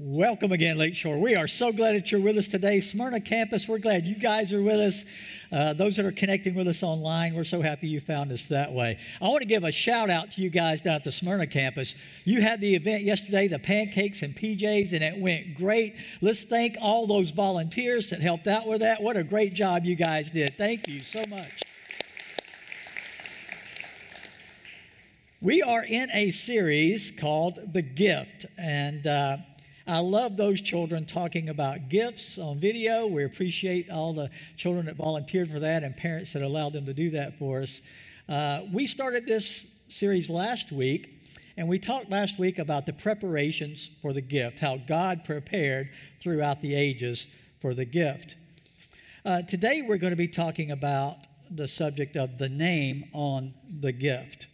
Welcome again, Lakeshore. We are so glad that you're with us today. Smyrna campus, we're glad you guys are with us. Uh, those that are connecting with us online, we're so happy you found us that way. I want to give a shout out to you guys down at the Smyrna campus. You had the event yesterday, the pancakes and PJs, and it went great. Let's thank all those volunteers that helped out with that. What a great job you guys did. Thank you so much. We are in a series called The Gift, and uh, I love those children talking about gifts on video. We appreciate all the children that volunteered for that and parents that allowed them to do that for us. Uh, we started this series last week, and we talked last week about the preparations for the gift, how God prepared throughout the ages for the gift. Uh, today, we're going to be talking about the subject of the name on the gift.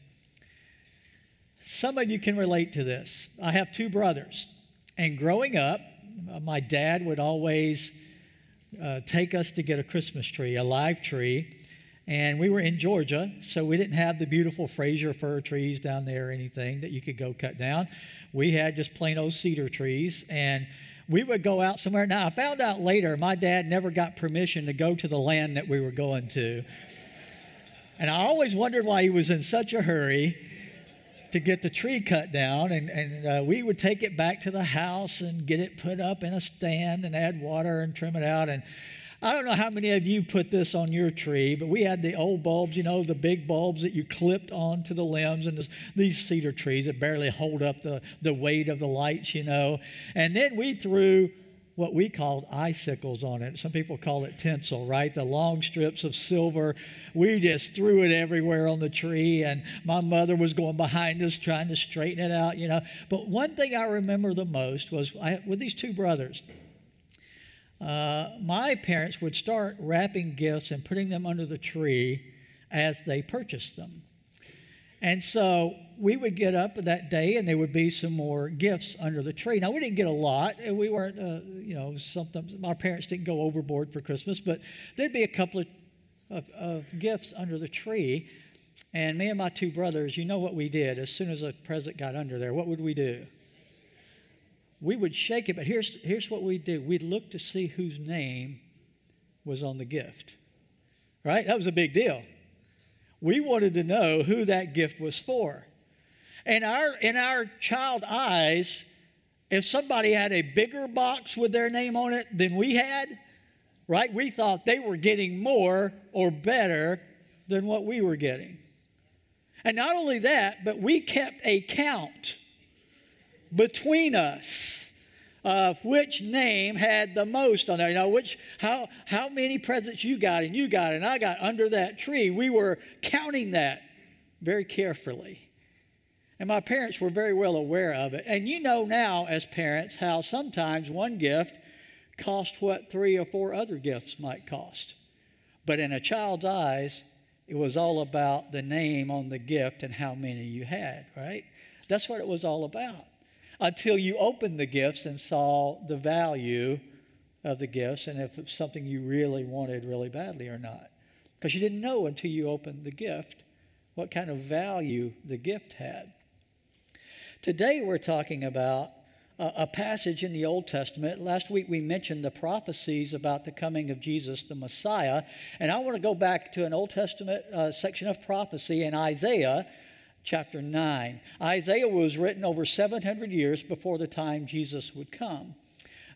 Some of you can relate to this. I have two brothers. And growing up, my dad would always uh, take us to get a Christmas tree, a live tree. And we were in Georgia, so we didn't have the beautiful Fraser fir trees down there or anything that you could go cut down. We had just plain old cedar trees. And we would go out somewhere. Now, I found out later my dad never got permission to go to the land that we were going to. And I always wondered why he was in such a hurry to get the tree cut down, and, and uh, we would take it back to the house and get it put up in a stand and add water and trim it out. And I don't know how many of you put this on your tree, but we had the old bulbs, you know, the big bulbs that you clipped onto the limbs, and this, these cedar trees that barely hold up the, the weight of the lights, you know. And then we threw what we called icicles on it. Some people call it tinsel, right? The long strips of silver. We just threw it everywhere on the tree, and my mother was going behind us trying to straighten it out, you know. But one thing I remember the most was I, with these two brothers. Uh, my parents would start wrapping gifts and putting them under the tree as they purchased them. And so we would get up that day and there would be some more gifts under the tree. Now, we didn't get a lot. And we weren't, uh, you know, sometimes our parents didn't go overboard for Christmas, but there'd be a couple of, of, of gifts under the tree. And me and my two brothers, you know what we did as soon as a present got under there? What would we do? We would shake it, but here's, here's what we'd do we'd look to see whose name was on the gift. Right? That was a big deal. We wanted to know who that gift was for. And our, in our child eyes, if somebody had a bigger box with their name on it than we had, right, we thought they were getting more or better than what we were getting. And not only that, but we kept a count between us of which name had the most on there. You know, which how how many presents you got and you got and I got under that tree. We were counting that very carefully. And my parents were very well aware of it. And you know now, as parents, how sometimes one gift cost what three or four other gifts might cost. But in a child's eyes, it was all about the name on the gift and how many you had, right? That's what it was all about until you opened the gifts and saw the value of the gifts and if it's something you really wanted really badly or not. Because you didn't know until you opened the gift what kind of value the gift had. Today we're talking about a, passage in the Old Testament. Last week we mentioned the prophecies about the coming of Jesus, the Messiah. And I want to go back to an Old Testament uh, section of prophecy in Isaiah chapter 9. Isaiah was written over 700 years before the time Jesus would come.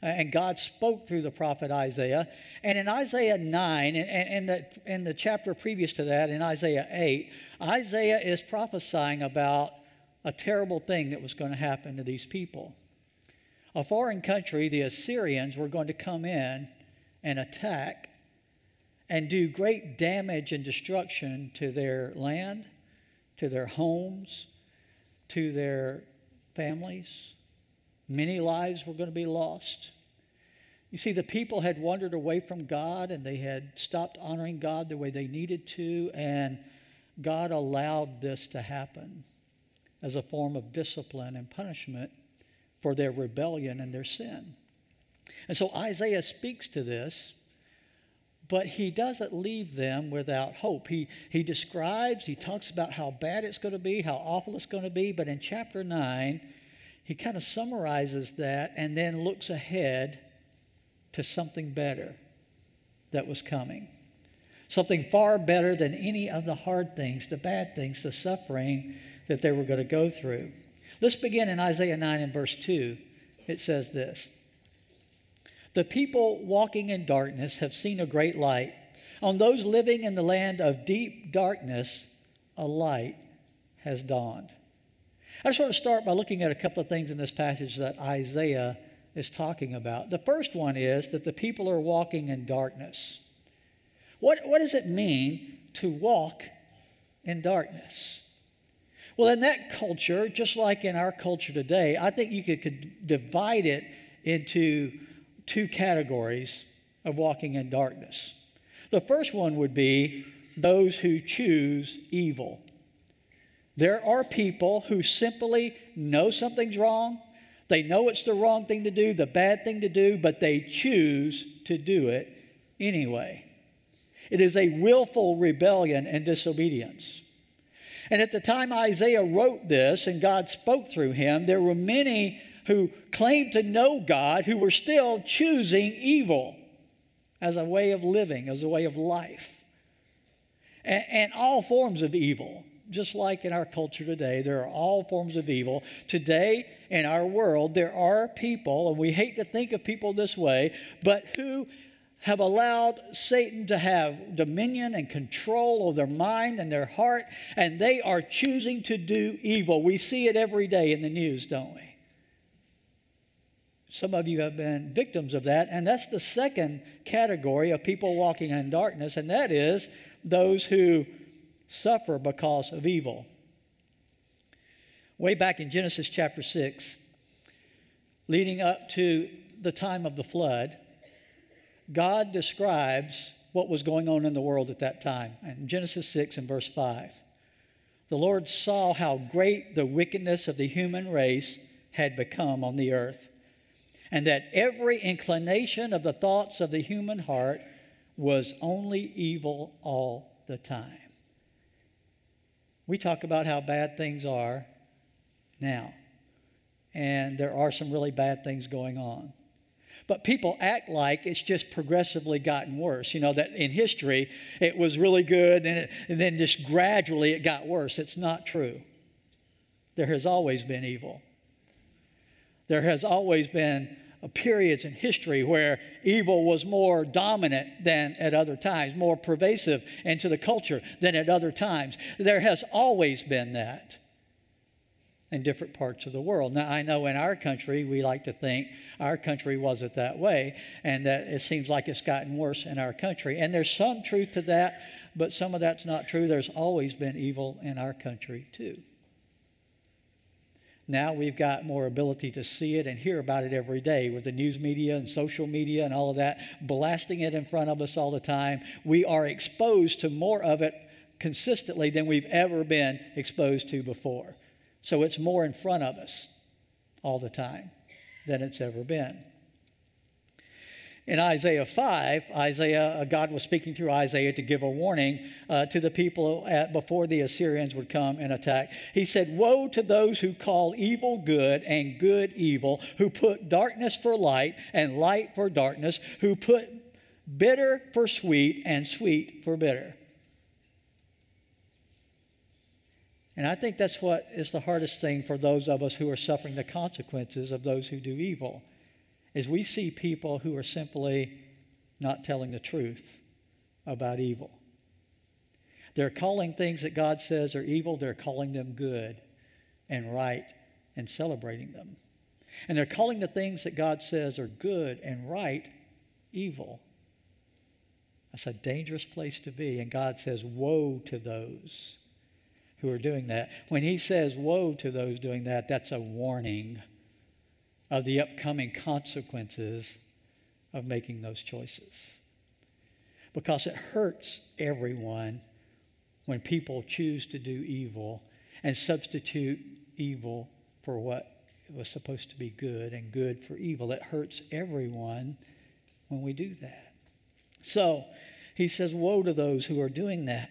And God spoke through the prophet Isaiah. And in Isaiah 9, and, and, the, the chapter previous to that, in Isaiah 8, Isaiah is prophesying about a terrible thing that was going to happen to these people. A foreign country, the Assyrians, were going to come in and attack and do great damage and destruction to their land to their homes, to their families. Many lives were going to be lost. You see, the people had wandered away from God and they had stopped honoring God the way they needed to, and God allowed this to happen as a form of discipline and punishment for their rebellion and their sin. And so Isaiah speaks to this but he doesn't leave them without hope. He, he describes, he talks about how bad it's going to be, how awful it's going to be, but in chapter 9, he kind of summarizes that and then looks ahead to something better that was coming. Something far better than any of the hard things, the bad things, the suffering that they were going to go through. Let's begin in Isaiah 9 and verse 2. It says this The people walking in darkness have seen a great light. On those living in the land of deep darkness, a light has dawned. I just want to start by looking at a couple of things in this passage that Isaiah is talking about. The first one is that the people are walking in darkness. What, what does it mean to walk in darkness? Well, in that culture, just like in our culture today, I think you could, could divide it into two categories of walking in darkness. The first one would be those who choose evil. There are people who simply know something's wrong, they know it's the wrong thing to do, the bad thing to do, but they choose to do it anyway. It is a willful rebellion and disobedience. And at the time Isaiah wrote this and God spoke through him, there were many who claimed to know God who were still choosing evil as a way of living, as a way of life. And, and, all forms of evil, just like in our culture today, there are all forms of evil. Today, in our world, there are people, and we hate to think of people this way, but who have allowed Satan to have dominion and control over their mind and their heart, and they are choosing to do evil. We see it every day in the news, don't we? Some of you have been victims of that, and that's the second category of people walking in darkness, and that is those who suffer because of evil. Way back in Genesis chapter 6, leading up to the time of the flood, God describes what was going on in the world at that time. In Genesis 6 and verse 5, the Lord saw how great the wickedness of the human race had become on the earth, and that every inclination of the thoughts of the human heart was only evil all the time. We talk about how bad things are now, and there are some really bad things going on. But people act like it's just progressively gotten worse. You know, that in history it was really good and, it, and then just gradually it got worse. It's not true. There has always been evil. There has always been uh, periods in history where evil was more dominant than at other times, more pervasive into the culture than at other times. There has always been that in different parts of the world. Now, I know in our country, we like to think our country wasn't that way, and that it seems like it's gotten worse in our country. And there's some truth to that, but some of that's not true. There's always been evil in our country, too. Now we've got more ability to see it and hear about it every day with the news media and social media and all of that blasting it in front of us all the time. We are exposed to more of it consistently than we've ever been exposed to before. So it's more in front of us all the time than it's ever been. In Isaiah 5, Isaiah, uh, God was speaking through Isaiah to give a warning uh, to the people at, before the Assyrians would come and attack. He said, Woe to those who call evil good and good evil, who put darkness for light and light for darkness, who put bitter for sweet and sweet for bitter. And I think that's what is the hardest thing for those of us who are suffering the consequences of those who do evil is we see people who are simply not telling the truth about evil. They're calling things that God says are evil, they're calling them good and right and celebrating them. And they're calling the things that God says are good and right evil. That's a dangerous place to be. And God says, Woe to those who are doing that. When he says, Woe to those doing that, that's a warning of the upcoming consequences of making those choices. Because it hurts everyone when people choose to do evil and substitute evil for what was supposed to be good and good for evil. It hurts everyone when we do that. So he says, Woe to those who are doing that.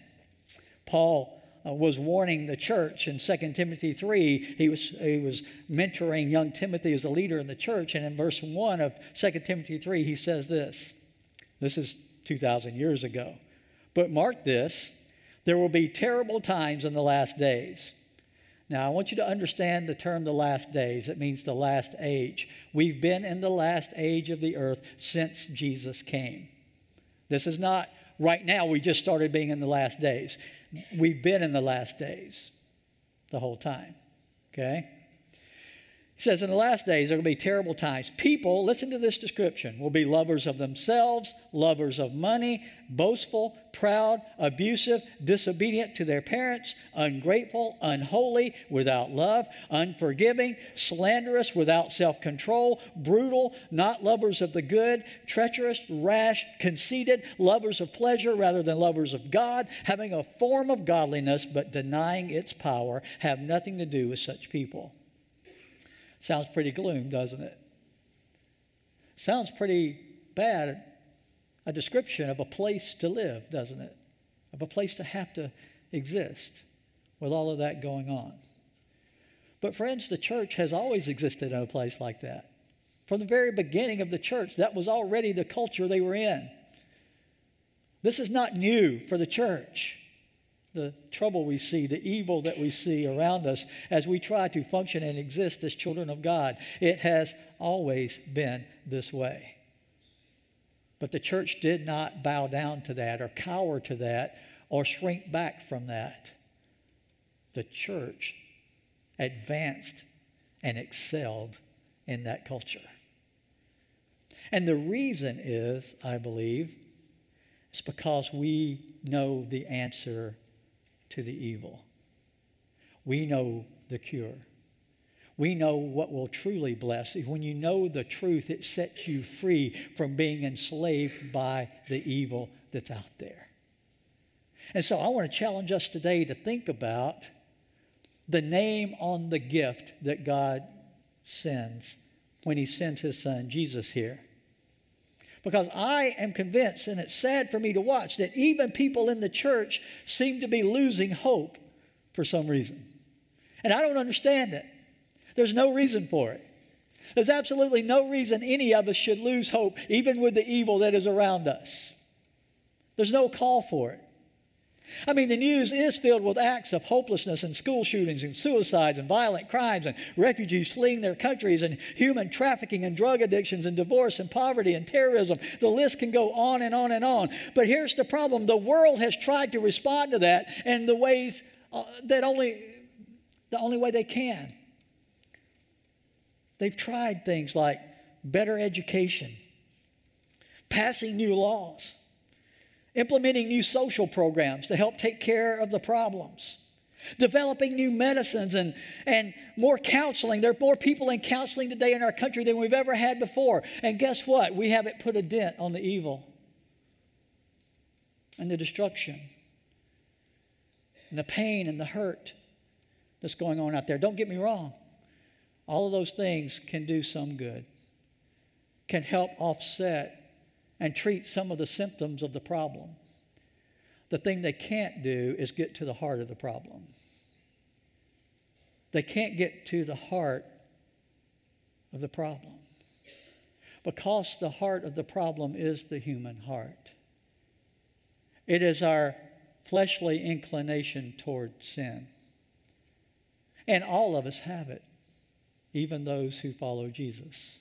Paul Uh, was warning the church in 2 Timothy 3. He was, he was mentoring young Timothy as a leader in the church. And in verse 1 of 2 Timothy 3, he says this. This is 2,000 years ago. But mark this there will be terrible times in the last days. Now, I want you to understand the term the last days. It means the last age. We've been in the last age of the earth since Jesus came. This is not right now, we just started being in the last days. We've been in the last days the whole time. Okay? He says, In the last days, there will be terrible times. People, listen to this description, will be lovers of themselves, lovers of money, boastful, proud, abusive, disobedient to their parents, ungrateful, unholy, without love, unforgiving, slanderous, without self control, brutal, not lovers of the good, treacherous, rash, conceited, lovers of pleasure rather than lovers of God, having a form of godliness but denying its power, have nothing to do with such people. Sounds pretty gloom, doesn't it? Sounds pretty bad. A description of a place to live, doesn't it? Of a place to have to exist with all of that going on. But, friends, the church has always existed in a place like that. From the very beginning of the church, that was already the culture they were in. This is not new for the church the trouble we see, the evil that we see around us as we try to function and exist as children of God. It has always been this way. But the church did not bow down to that or cower to that or shrink back from that. The church advanced and excelled in that culture. And the reason is, I believe, it's because we know the answer to the evil. We know the cure. We know what will truly bless. When you know the truth, it sets you free from being enslaved by the evil that's out there. And so I want to challenge us today to think about the name on the gift that God sends when He sends His Son Jesus here. Because I am convinced, and it's sad for me to watch, that even people in the church seem to be losing hope for some reason. And I don't understand it. There's no reason for it. There's absolutely no reason any of us should lose hope, even with the evil that is around us. There's no call for it. I mean, the news is filled with acts of hopelessness and school shootings and suicides and violent crimes and refugees fleeing their countries and human trafficking and drug addictions and divorce and poverty and terrorism. The list can go on and on and on. But here's the problem the world has tried to respond to that in the ways uh, that only, the only way they can. They've tried things like better education, passing new laws implementing new social programs to help take care of the problems, developing new medicines and, and more counseling. There are more people in counseling today in our country than we've ever had before. And guess what? We haven't put a dent on the evil and the destruction and the pain and the hurt that's going on out there. Don't get me wrong. All of those things can do some good, can help offset and treat some of the symptoms of the problem. The thing they can't do is get to the heart of the problem. They can't get to the heart of the problem because the heart of the problem is the human heart. It is our fleshly inclination toward sin. And all of us have it, even those who follow Jesus,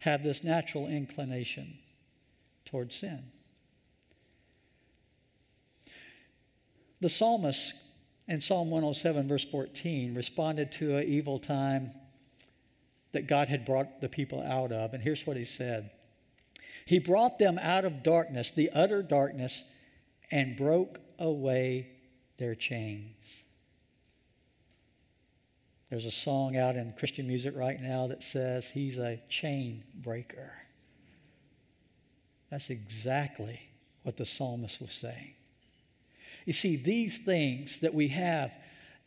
have this natural inclination towards sin. The psalmist in Psalm 107, verse 14, responded to an evil time that God had brought the people out of. And here's what he said He brought them out of darkness, the utter darkness, and broke away their chains. There's a song out in Christian music right now that says, He's a chain breaker. That's exactly what the psalmist was saying. You see, these things that we have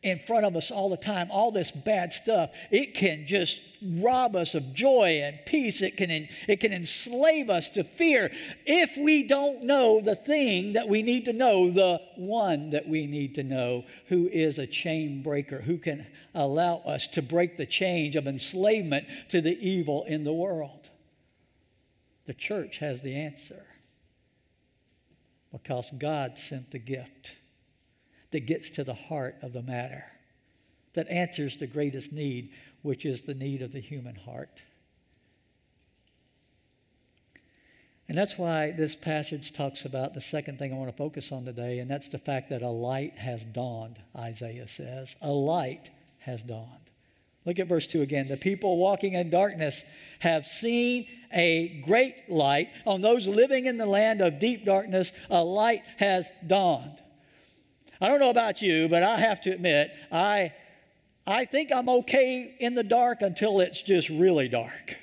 in front of us all the time, all this bad stuff, it can just rob us of joy and peace. It can, it can enslave us to fear if we don't know the thing that we need to know, the one that we need to know, who is a chain breaker, who can allow us to break the change of enslavement to the evil in the world. The church has the answer because God sent the gift that gets to the heart of the matter, that answers the greatest need, which is the need of the human heart. And that's why this passage talks about the second thing I want to focus on today, and that's the fact that a light has dawned, Isaiah says. A light has dawned. Look at verse 2 again. The people walking in darkness have seen a great light. On those living in the land of deep darkness, a light has dawned. I don't know about you, but I have to admit, I, I think I'm okay in the dark until it's just really dark.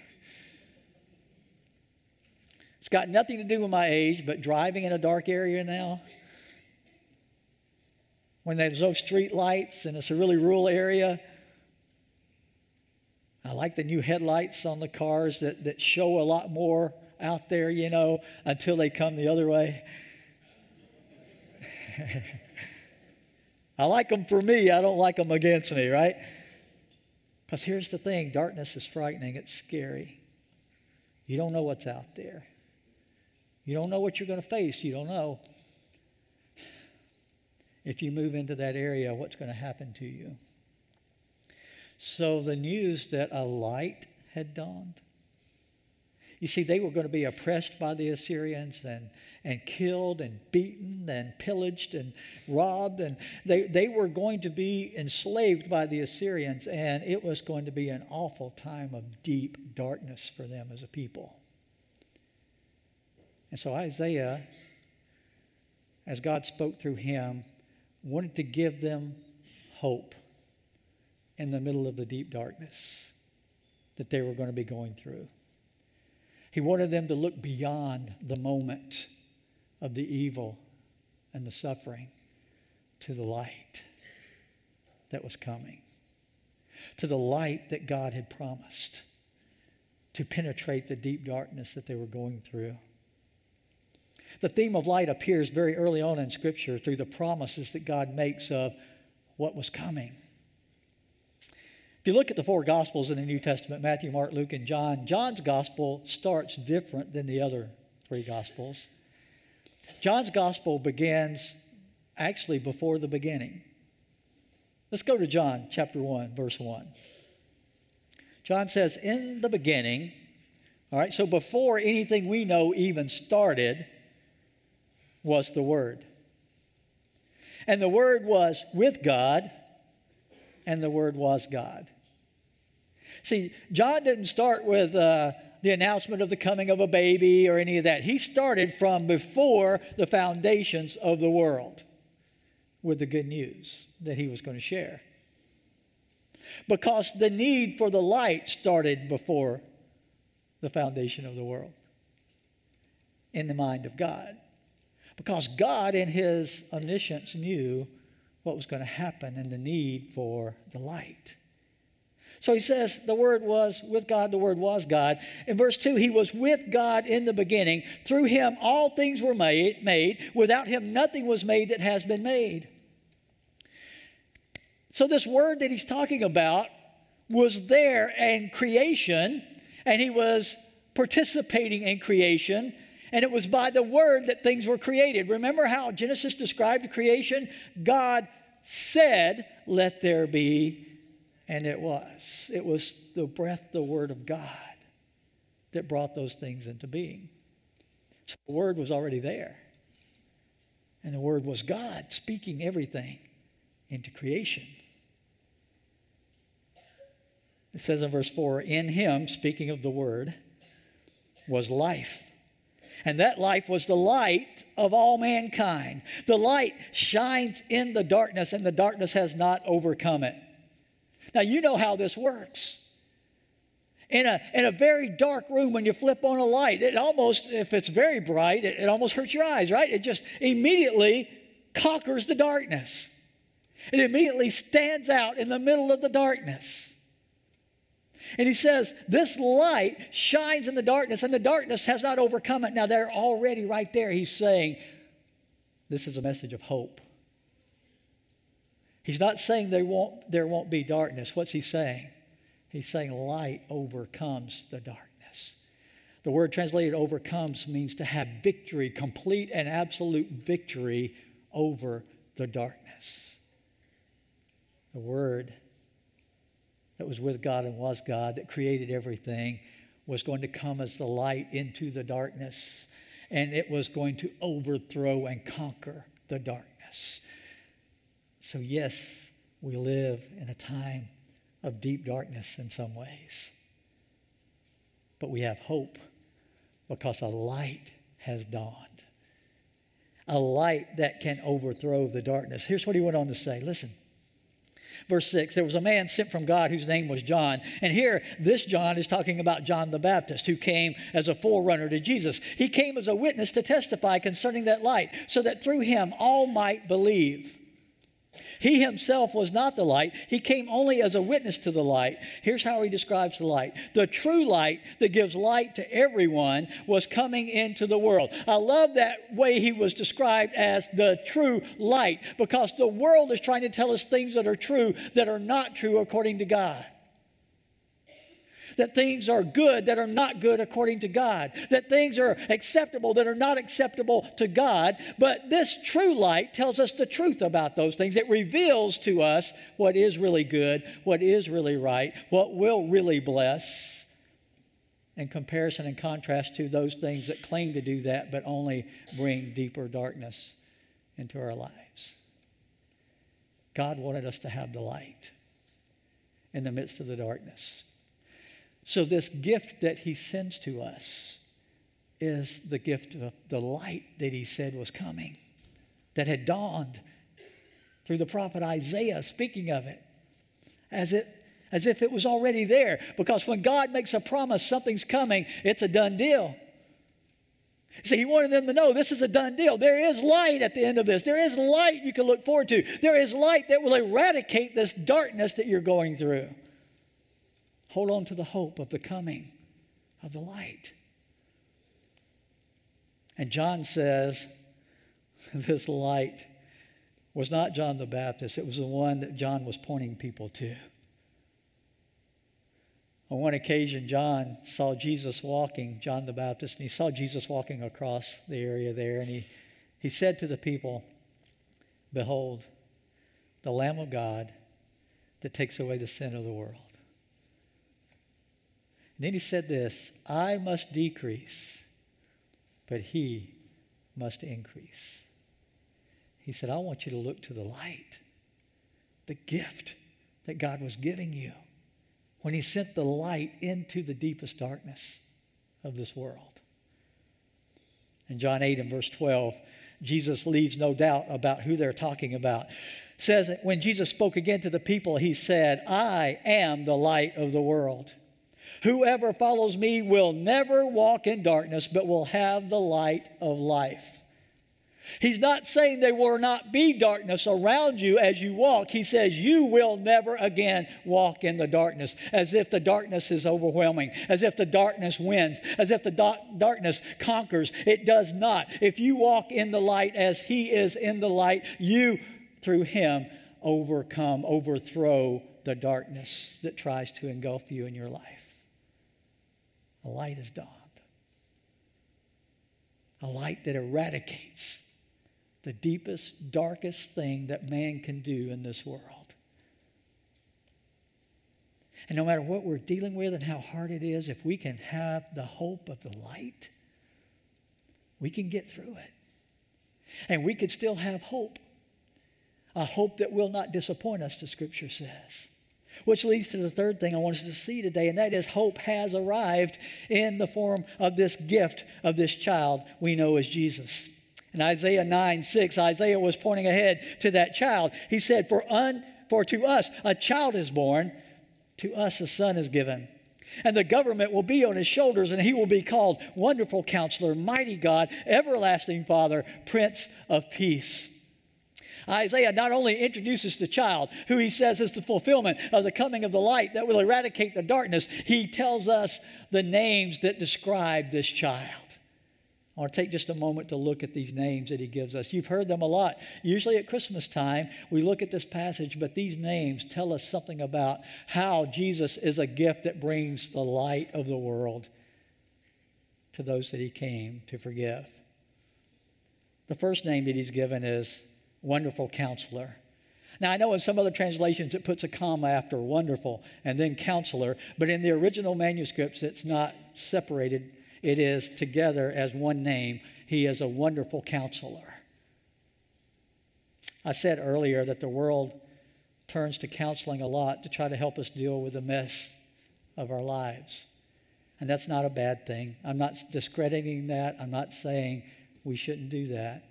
It's got nothing to do with my age, but driving in a dark area now, when there's no street lights and it's a really rural area, I like the new headlights on the cars that, that show a lot more out there, you know, until they come the other way. I like them for me, I don't like them against me, right? Because here's the thing darkness is frightening, it's scary. You don't know what's out there, you don't know what you're going to face, you don't know. If you move into that area, what's going to happen to you? So the news that a light had dawned. You see, they were going to be oppressed by the Assyrians and and killed and beaten and pillaged and robbed. And they, they were going to be enslaved by the Assyrians, and it was going to be an awful time of deep darkness for them as a people. And so Isaiah, as God spoke through him, wanted to give them hope in the middle of the deep darkness that they were going to be going through. He wanted them to look beyond the moment of the evil and the suffering to the light that was coming, to the light that God had promised to penetrate the deep darkness that they were going through. The theme of light appears very early on in Scripture through the promises that God makes of what was coming. If you look at the four Gospels in the New Testament Matthew, Mark, Luke, and John John's Gospel starts different than the other three Gospels. John's gospel begins actually before the beginning. Let's go to John chapter 1, verse 1. John says, In the beginning, all right, so before anything we know even started, was the Word. And the Word was with God, and the Word was God. See, John didn't start with, uh, the announcement of the coming of a baby or any of that. He started from before the foundations of the world with the good news that he was going to share. Because the need for the light started before the foundation of the world in the mind of God. Because God, in his omniscience, knew what was going to happen and the need for the light. So he says the Word was with God, the Word was God. In verse 2, he was with God in the beginning. Through him, all things were made, made. Without him, nothing was made that has been made. So, this Word that he's talking about was there in creation, and he was participating in creation. And it was by the word that things were created. Remember how Genesis described creation? God said, Let there be and it was. It was the breath, the Word of God, that brought those things into being. So the Word was already there. And the Word was God speaking everything into creation. It says in verse 4 In Him, speaking of the Word, was life. And that life was the light of all mankind. The light shines in the darkness, and the darkness has not overcome it. Now, you know how this works. In a, in a very dark room, when you flip on a light, it almost, if it's very bright, it, it almost hurts your eyes, right? It just immediately conquers the darkness. It immediately stands out in the middle of the darkness. And he says, This light shines in the darkness, and the darkness has not overcome it. Now, they're already right there. He's saying, This is a message of hope. He's not saying there won't, there won't be darkness. What's he saying? He's saying light overcomes the darkness. The word translated overcomes means to have victory, complete and absolute victory over the darkness. The word that was with God and was God, that created everything, was going to come as the light into the darkness, and it was going to overthrow and conquer the darkness. So, yes, we live in a time of deep darkness in some ways, but we have hope because a light has dawned. A light that can overthrow the darkness. Here's what he went on to say listen. Verse 6 There was a man sent from God whose name was John. And here, this John is talking about John the Baptist, who came as a forerunner to Jesus. He came as a witness to testify concerning that light, so that through him all might believe. He himself was not the light. He came only as a witness to the light. Here's how he describes the light the true light that gives light to everyone was coming into the world. I love that way he was described as the true light because the world is trying to tell us things that are true that are not true according to God that things are good that are not good according to God, that things are acceptable that are not acceptable to God. But this true light tells us the truth about those things. It reveals to us what is really good, what is really right, what will really bless, in comparison and contrast to those things that claim to do that but only bring deeper darkness into our lives. God wanted us to have the light in the midst of the darkness. So, this gift that he sends to us is the gift of the light that he said was coming, that had dawned through the prophet Isaiah speaking of it, as, it, as if it was already there. Because when God makes a promise, something's coming, it's a done deal. See, he wanted them to know this is a done deal. There is light at the end of this. There is light you can look forward to. There is light that will eradicate this darkness that you're going through. Hold on to the hope of the coming of the light. And John says this light was not John the Baptist, it was the one that John was pointing people to. On one occasion, John saw Jesus walking, John the Baptist, and he saw Jesus walking across the area there, and he, he said to the people, Behold, the Lamb of God that takes away the sin of the world. Then he said this I must decrease, but he must increase. He said, I want you to look to the light, the gift that God was giving you when he sent the light into the deepest darkness of this world. In John 8 and verse 12, Jesus leaves no doubt about who they're talking about. says that when Jesus spoke again to the people, he said, I am the light of the world. Whoever follows me will never walk in darkness, but will have the light of life. He's not saying there will not be darkness around you as you walk. He says you will never again walk in the darkness, as if the darkness is overwhelming, as if the darkness wins, as if the darkness conquers. It does not. If you walk in the light as He is in the light, you, through Him, overcome, overthrow the darkness that tries to engulf you in your life. A light has dawned. A light that eradicates the deepest, darkest thing that man can do in this world. And no matter what we're dealing with and how hard it is, if we can have the hope of the light, we can get through it. And we could still have hope. A hope that will not disappoint us, the scripture says. Which leads to the third thing I want us to see today, and that is hope has arrived in the form of this gift of this child we know as Jesus. In Isaiah 9 6, Isaiah was pointing ahead to that child. He said, For, un, for to us a child is born, to us a son is given. And the government will be on his shoulders, and he will be called Wonderful Counselor, Mighty God, Everlasting Father, Prince of Peace. Isaiah not only introduces the child, who he says is the fulfillment of the coming of the light that will eradicate the darkness, he tells us the names that describe this child. I want to take just a moment to look at these names that he gives us. You've heard them a lot. Usually at Christmas time, we look at this passage, but these names tell us something about how Jesus is a gift that brings the light of the world to those that he came to forgive. The first name that he's given is Wonderful Counselor. Now, I know in some other translations it puts a comma after wonderful and then counselor, but in the original manuscripts it's not separated it is together as one name. He is a wonderful counselor. I said earlier that the world turns to counseling a lot to try to help us deal with the mess of our lives. And that's not a bad thing. I'm not discrediting that. I'm not saying we shouldn't do that.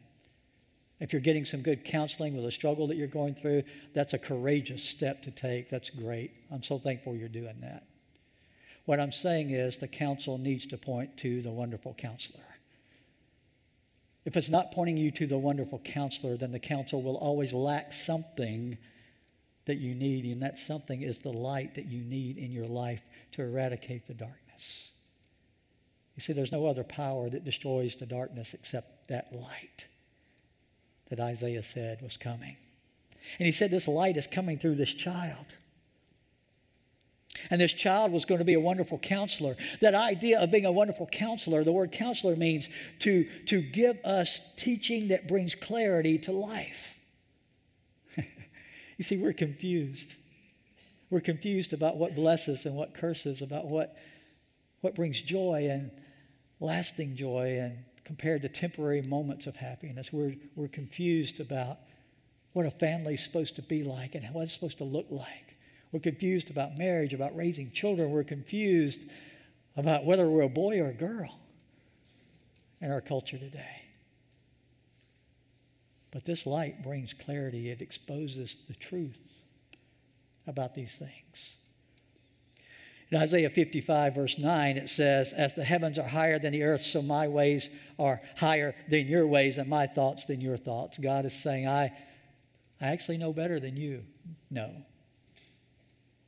If you're getting some good counseling with a struggle that you're going through, that's a courageous step to take. That's great. I'm so thankful you're doing that. What I'm saying is the counsel needs to point to the wonderful counselor. If it's not pointing you to the wonderful counselor, then the counsel will always lack something that you need, and that something is the light that you need in your life to eradicate the darkness. You see, there's no other power that destroys the darkness except that light that Isaiah said was coming. And he said this light is coming through this child. And this child was going to be a wonderful counselor. That idea of being a wonderful counselor, the word counselor means to, to give us teaching that brings clarity to life. you see, we're confused. We're confused about what blesses and what curses, about what, what brings joy and lasting joy, and compared to temporary moments of happiness. We're, we're confused about what a family's supposed to be like and what it's supposed to look like. We're confused about marriage, about raising children. We're confused about whether we're a boy or a girl in our culture today. But this light brings clarity, it exposes the truth about these things. In Isaiah 55, verse 9, it says, As the heavens are higher than the earth, so my ways are higher than your ways, and my thoughts than your thoughts. God is saying, I, I actually know better than you know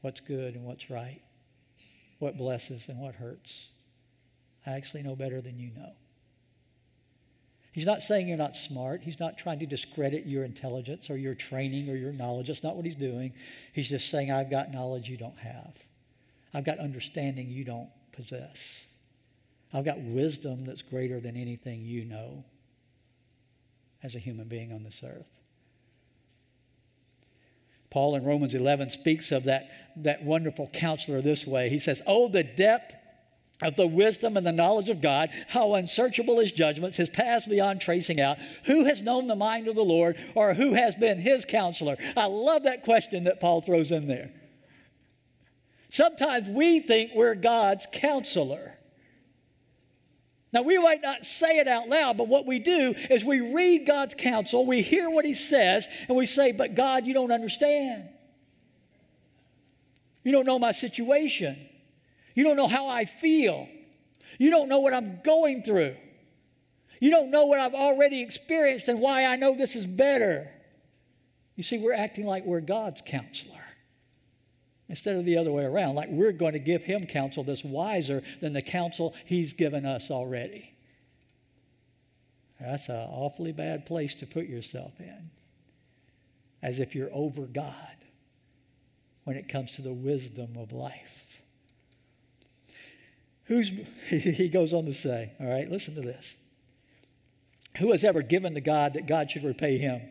what's good and what's right, what blesses and what hurts. I actually know better than you know. He's not saying you're not smart. He's not trying to discredit your intelligence or your training or your knowledge. That's not what he's doing. He's just saying, I've got knowledge you don't have. I've got understanding you don't possess. I've got wisdom that's greater than anything you know as a human being on this earth. Paul in Romans 11 speaks of that, that wonderful counselor this way. He says, Oh, the depth of the wisdom and the knowledge of God, how unsearchable his judgments, his paths beyond tracing out. Who has known the mind of the Lord, or who has been his counselor? I love that question that Paul throws in there. Sometimes we think we're God's counselor. Now, we might not say it out loud, but what we do is we read God's counsel, we hear what He says, and we say, But God, you don't understand. You don't know my situation. You don't know how I feel. You don't know what I'm going through. You don't know what I've already experienced and why I know this is better. You see, we're acting like we're God's counselor instead of the other way around, like we're going to give him counsel that's wiser than the counsel he's given us already. That's an awfully bad place to put yourself in, as if you're over God when it comes to the wisdom of life. Who's, he goes on to say, all right, listen to this. Who has ever given to God that God should repay him?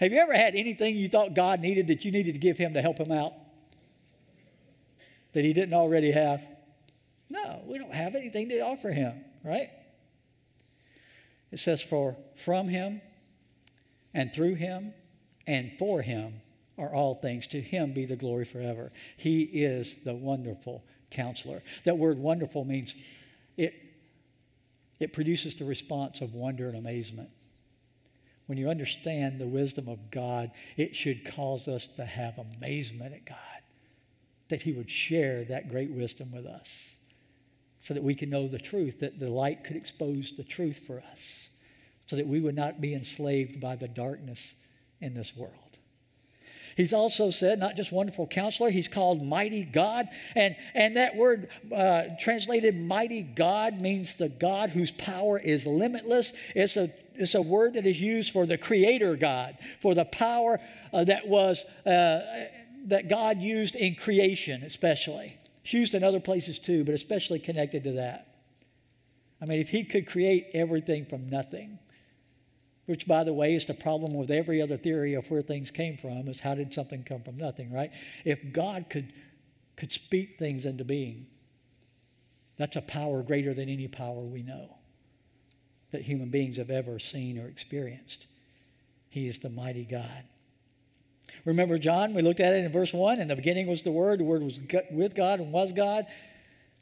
Have you ever had anything you thought God needed that you needed to give him to help him out? That he didn't already have? No, we don't have anything to offer him, right? It says, For from him and through him and for him are all things. To him be the glory forever. He is the wonderful counselor. That word wonderful means it, it produces the response of wonder and amazement. When you understand the wisdom of God, it should cause us to have amazement at God that He would share that great wisdom with us so that we can know the truth, that the light could expose the truth for us, so that we would not be enslaved by the darkness in this world. He's also said, not just wonderful counselor, he's called mighty God. And, and that word uh, translated mighty God means the God whose power is limitless. It's a, it's a word that is used for the creator God, for the power uh, that was, uh, that God used in creation, especially. It's used in other places too, but especially connected to that. I mean, if he could create everything from nothing, which, by the way, is the problem with every other theory of where things came from, is how did something come from nothing, right? If God could, could speak things into being, that's a power greater than any power we know that human beings have ever seen or experienced. He is the mighty God. Remember John? We looked at it in verse 1. In the beginning was the Word, the Word was with God and was God.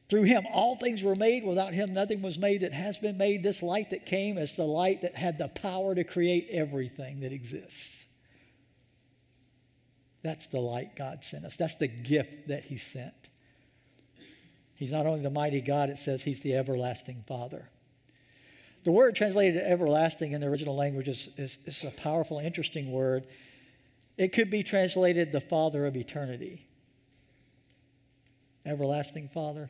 Through him, all things were made. Without him, nothing was made that has been made. This light that came is the light that had the power to create everything that exists. That's the light God sent us. That's the gift that he sent. He's not only the mighty God, it says he's the everlasting Father. The word translated everlasting in the original language is, is, is a powerful, interesting word. It could be translated the Father of eternity. Everlasting Father,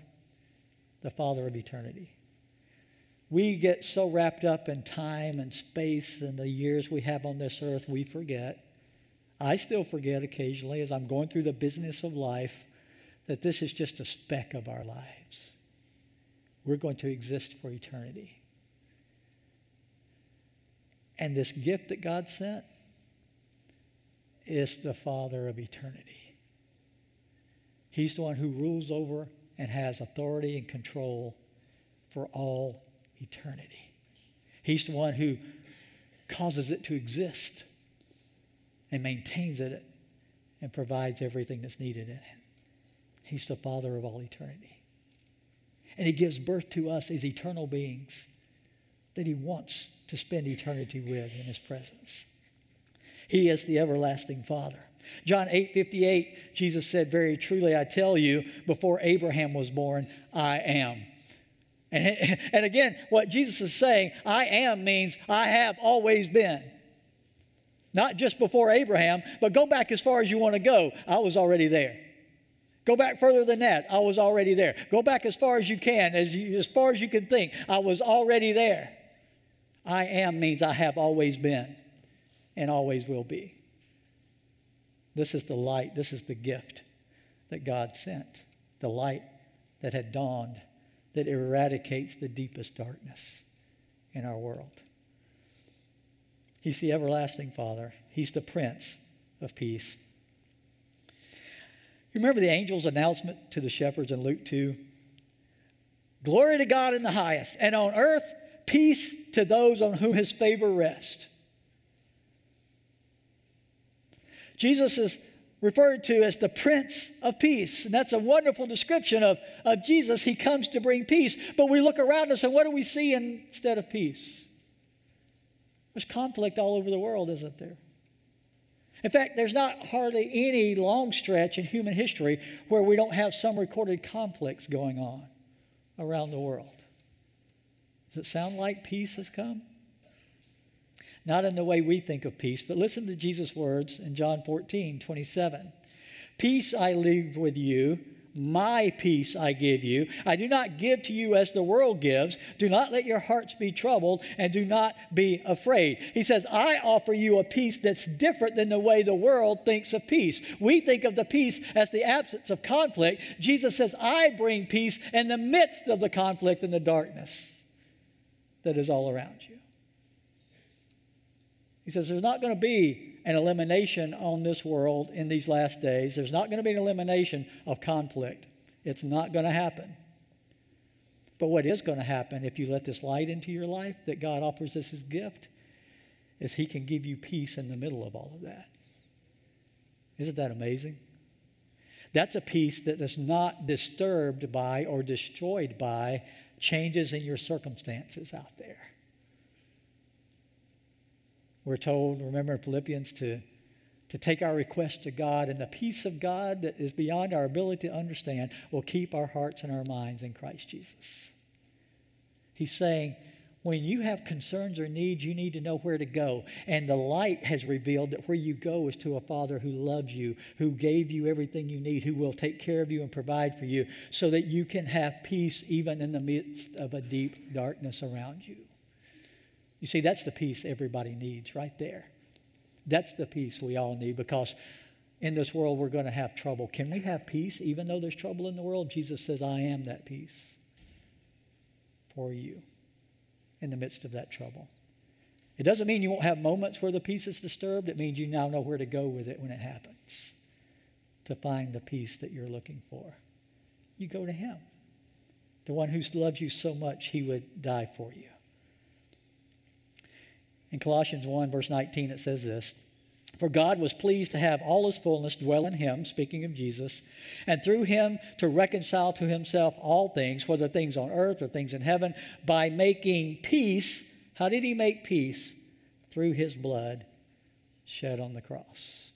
the Father of eternity. We get so wrapped up in time and space and the years we have on this earth, we forget. I still forget occasionally as I'm going through the business of life that this is just a speck of our lives. We're going to exist for eternity. And this gift that God sent is the Father of eternity. He's the one who rules over and has authority and control for all eternity. He's the one who causes it to exist and maintains it and provides everything that's needed in it. He's the Father of all eternity. And He gives birth to us as eternal beings that He wants to spend eternity with in His presence. He is the everlasting Father. John 8 58, Jesus said, Very truly, I tell you, before Abraham was born, I am. And, and again, what Jesus is saying, I am means I have always been. Not just before Abraham, but go back as far as you want to go. I was already there. Go back further than that. I was already there. Go back as far as you can, as, you, as far as you can think. I was already there. I am means I have always been and always will be. This is the light, this is the gift that God sent, the light that had dawned that eradicates the deepest darkness in our world. He's the everlasting Father, He's the Prince of Peace. You remember the angel's announcement to the shepherds in Luke 2? Glory to God in the highest, and on earth, peace to those on whom his favor rests. Jesus is referred to as the Prince of Peace. And that's a wonderful description of, of Jesus. He comes to bring peace. But we look around us and what do we see instead of peace? There's conflict all over the world, isn't there? In fact, there's not hardly any long stretch in human history where we don't have some recorded conflicts going on around the world. Does it sound like peace has come? Not in the way we think of peace, but listen to Jesus' words in John 14, 27. Peace I leave with you, my peace I give you. I do not give to you as the world gives. Do not let your hearts be troubled and do not be afraid. He says, I offer you a peace that's different than the way the world thinks of peace. We think of the peace as the absence of conflict. Jesus says, I bring peace in the midst of the conflict and the darkness that is all around you. He says there's not going to be an elimination on this world in these last days. There's not going to be an elimination of conflict. It's not going to happen. But what is going to happen if you let this light into your life that God offers us as gift is He can give you peace in the middle of all of that. Isn't that amazing? That's a peace that is not disturbed by or destroyed by changes in your circumstances out there. We're told, remember in Philippians, to, to take our request to God, and the peace of God that is beyond our ability to understand will keep our hearts and our minds in Christ Jesus. He's saying, When you have concerns or needs, you need to know where to go. And the light has revealed that where you go is to a Father who loves you, who gave you everything you need, who will take care of you and provide for you so that you can have peace even in the midst of a deep darkness around you. You see, that's the peace everybody needs right there. That's the peace we all need because in this world we're going to have trouble. Can we have peace even though there's trouble in the world? Jesus says, I am that peace for you in the midst of that trouble. It doesn't mean you won't have moments where the peace is disturbed. It means you now know where to go with it when it happens to find the peace that you're looking for. You go to Him, the one who loves you so much, He would die for you. In Colossians 1, verse 19, it says this For God was pleased to have all his fullness dwell in him, speaking of Jesus, and through him to reconcile to himself all things, whether things on earth or things in heaven, by making peace. How did he make peace? Through his blood shed on the cross.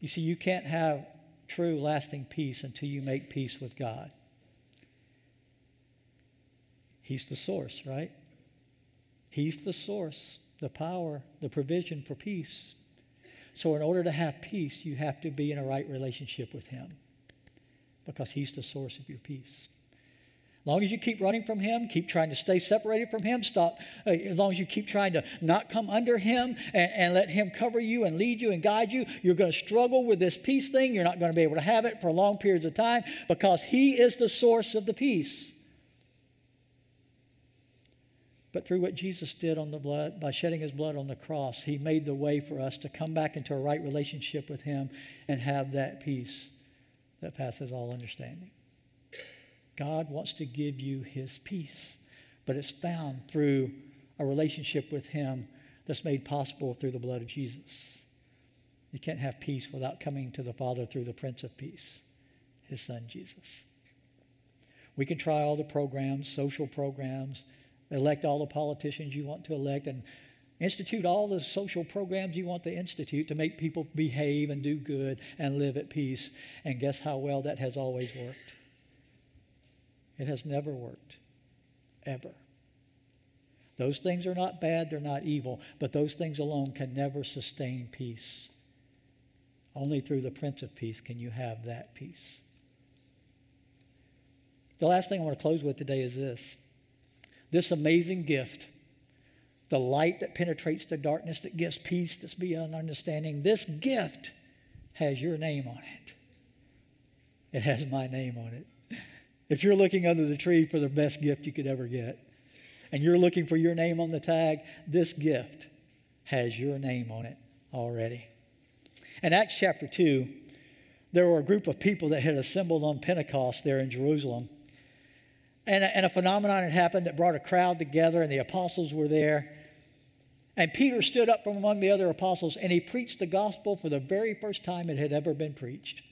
You see, you can't have true, lasting peace until you make peace with God. He's the source, right? He's the source, the power, the provision for peace. So, in order to have peace, you have to be in a right relationship with Him because He's the source of your peace. As long as you keep running from Him, keep trying to stay separated from Him, stop. Uh, as long as you keep trying to not come under Him and, and let Him cover you and lead you and guide you, you're going to struggle with this peace thing. You're not going to be able to have it for long periods of time because He is the source of the peace. But through what Jesus did on the blood, by shedding his blood on the cross, he made the way for us to come back into a right relationship with him and have that peace that passes all understanding. God wants to give you his peace, but it's found through a relationship with him that's made possible through the blood of Jesus. You can't have peace without coming to the Father through the Prince of Peace, his son Jesus. We can try all the programs, social programs, elect all the politicians you want to elect, and institute all the social programs you want to institute to make people behave and do good and live at peace. And guess how well that has always worked? It has never worked, ever. Those things are not bad, they're not evil, but those things alone can never sustain peace. Only through the Prince of Peace can you have that peace. The last thing I want to close with today is this this amazing gift, the light that penetrates the darkness, that gives peace that's beyond understanding, this gift has your name on it. It has my name on it. If you're looking under the tree for the best gift you could ever get, and you're looking for your name on the tag, this gift has your name on it already. In Acts chapter 2, there were a group of people that had assembled on Pentecost there in Jerusalem. And a, and a phenomenon had happened that brought a crowd together, and the apostles were there. And Peter stood up from among the other apostles and he preached the gospel for the very first time it had ever been preached.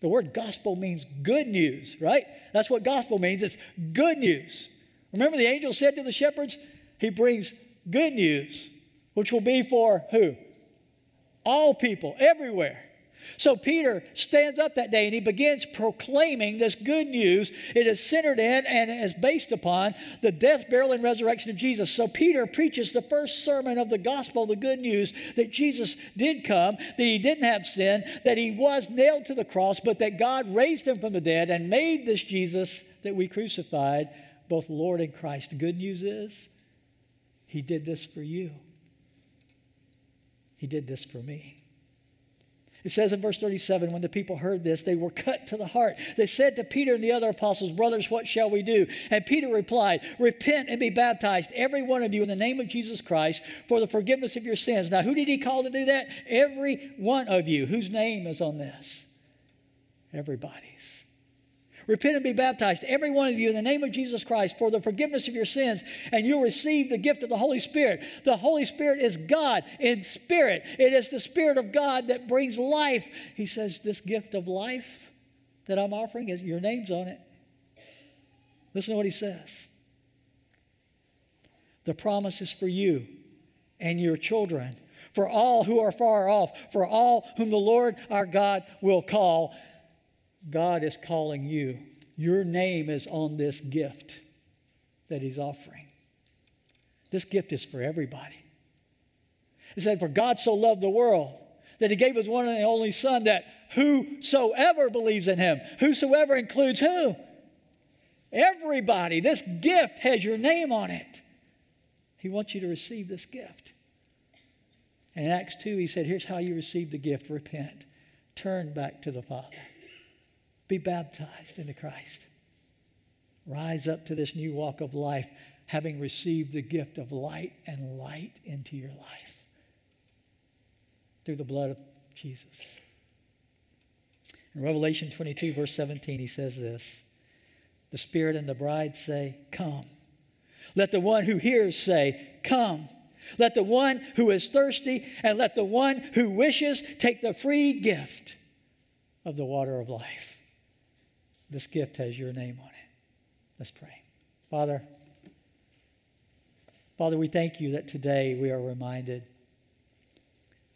The word gospel means good news, right? That's what gospel means. It's good news. Remember, the angel said to the shepherds, He brings good news, which will be for who? All people, everywhere. So Peter stands up that day and he begins proclaiming this good news. It is centered in and is based upon the death, burial, and resurrection of Jesus. So Peter preaches the first sermon of the gospel, the good news that Jesus did come, that he didn't have sin, that he was nailed to the cross, but that God raised him from the dead and made this Jesus that we crucified both Lord and Christ. The good news is he did this for you. He did this for me. It says in verse 37 when the people heard this, they were cut to the heart. They said to Peter and the other apostles, Brothers, what shall we do? And Peter replied, Repent and be baptized, every one of you, in the name of Jesus Christ, for the forgiveness of your sins. Now, who did he call to do that? Every one of you. Whose name is on this? Everybody's. Repent and be baptized, every one of you, in the name of Jesus Christ for the forgiveness of your sins, and you'll receive the gift of the Holy Spirit. The Holy Spirit is God in spirit, it is the Spirit of God that brings life. He says, This gift of life that I'm offering, is your name's on it. Listen to what he says. The promise is for you and your children, for all who are far off, for all whom the Lord our God will call. God is calling you. Your name is on this gift that He's offering. This gift is for everybody. It said, For God so loved the world that he gave his one and only Son, that whosoever believes in him, whosoever includes who? Everybody. This gift has your name on it. He wants you to receive this gift. And in Acts 2, he said, Here's how you receive the gift repent, turn back to the Father, be baptized into Christ, rise up to this new walk of life, having received the gift of light and light into your life through the blood of Jesus. In Revelation 22, verse 17, he says this The Spirit and the bride say, Come. Let the one who hears say, Come. Let the one who is thirsty and let the one who wishes take the free gift of the water of life. This gift has your name on it. Let's pray. Father, Father, we thank you that today we are reminded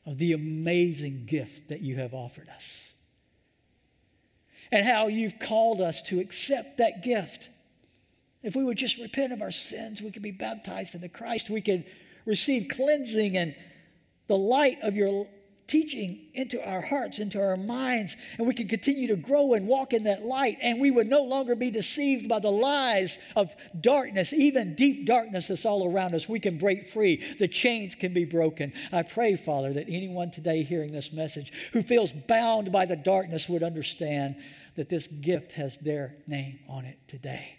of the amazing gift that you have offered us and how you've called us to accept that gift. If we would just repent of our sins, we could be baptized into Christ. We could receive cleansing and the light of your teaching into our hearts, into our minds, and we can continue to grow and walk in that light, and we would no longer be deceived by the lies of darkness, even deep darkness that's all around us. We can break free, the chains can be broken. I pray, Father, that anyone today hearing this message who feels bound by the darkness would understand that this gift has their name on it today.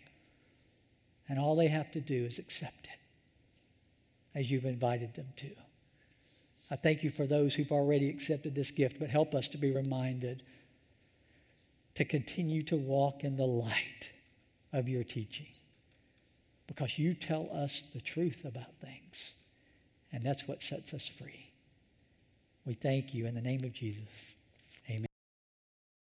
And all they have to do is accept it as you've invited them to. I thank you for those who've already accepted this gift, but help us to be reminded to continue to walk in the light of your teaching because you tell us the truth about things, and that's what sets us free. We thank you in the name of Jesus.